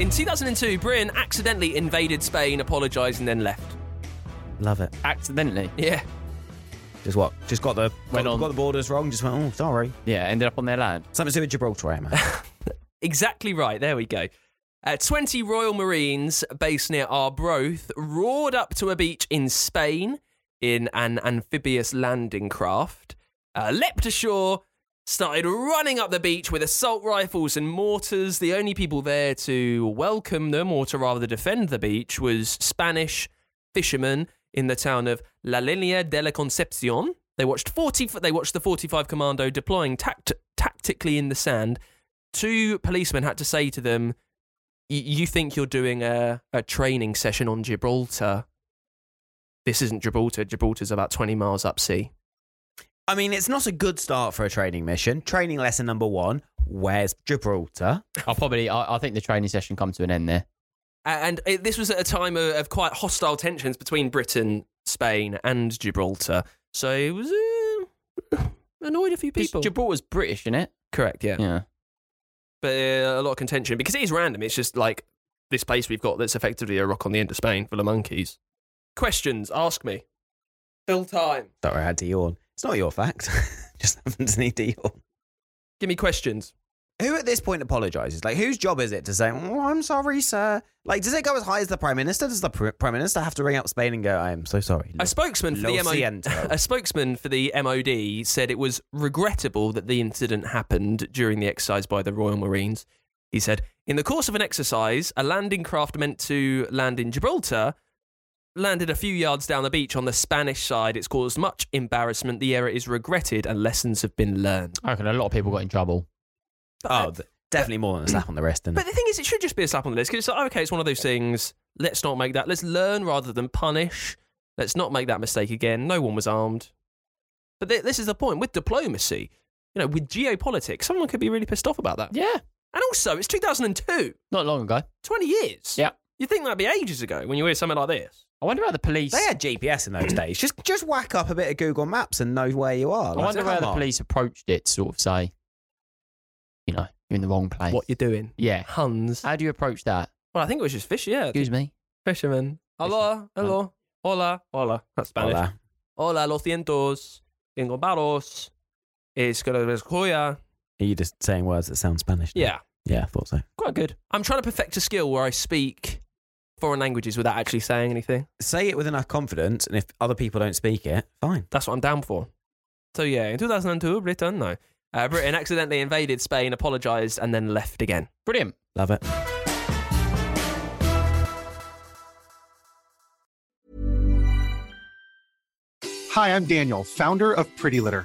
In 2002, Britain accidentally invaded Spain, apologised, and then left. Love it. Accidentally. Yeah. Just what? Just got the Went got, on. got the borders wrong. Just went. Oh, sorry. Yeah, ended up on their land. Something to do with Gibraltar, Emma. Exactly right. There we go. Uh, 20 Royal Marines based near Arbroath roared up to a beach in Spain in an amphibious landing craft, uh, leapt ashore, started running up the beach with assault rifles and mortars. The only people there to welcome them, or to rather defend the beach, was Spanish fishermen in the town of La Linea de la Concepcion. They watched 40. They watched the 45 Commando deploying tact- tactically in the sand. Two policemen had to say to them, "You think you're doing a, a training session on Gibraltar? This isn't Gibraltar. Gibraltar's about 20 miles up sea." I mean, it's not a good start for a training mission. Training lesson number one: Where's Gibraltar? I'll probably. I, I think the training session come to an end there. And it, this was at a time of, of quite hostile tensions between Britain, Spain, and Gibraltar. So it was uh, annoyed a few people. Gibraltar's British, isn't it? Correct, yeah. Yeah. But uh, a lot of contention because it is random. It's just like this place we've got that's effectively a rock on the end of Spain full of monkeys. Questions? Ask me. Fill time. Sorry, I had to yawn. It's not your fact. Just happened to need yawn. Give me questions. Who at this point apologises? Like, whose job is it to say, "Oh, I'm sorry, sir"? Like, does it go as high as the prime minister? Does the pr- prime minister have to ring up Spain and go, "I am so sorry"? A spokesman for the siento. a spokesman for the MOD said it was regrettable that the incident happened during the exercise by the Royal Marines. He said, "In the course of an exercise, a landing craft meant to land in Gibraltar landed a few yards down the beach on the Spanish side. It's caused much embarrassment. The error is regretted, and lessons have been learned." I reckon a lot of people got in trouble. oh, uh, th- definitely more than a slap on the wrist. And But the thing is, it should just be a slap on the wrist because it's like, okay, it's one of those things. Let's not make that. Let's learn rather than punish. Let's not make that mistake again. No one was armed. But th- this is the point with diplomacy. You know, with geopolitics, someone could be really pissed off about that. Yeah. And also, it's 2002, Not long ago. 20 years. Yeah. You think that'd be ages ago when you hear something like this? I wonder how the police. they had GPS in those days. Just just whack up a bit of Google Maps and know where you are. I Like, wonder come how the on. police approached it. to Sort of say, you know, you're in the wrong place. What you're doing? Yeah. Huns. How do you approach that? Well, I think it was just fish. Yeah, Excuse me. fishermen. Hello, hello, hola, hola. That's Spanish. Hola. Hola, lo cientos, engomaros, es que les joya. Are you just saying words that sound Spanish? now? Yeah, Yeah, I thought so. quite good. I'm trying to perfect a skill where I speak foreign languages without actually saying anything. Say it with enough confidence, and if other people don't speak it, fine. That's what I'm down for. So yeah, in 2002, Britain, no. Uh, Britain accidentally invaded Spain, apologised, and then left again. Brilliant. Love it. Hi, I'm Daniel, founder of Pretty Litter.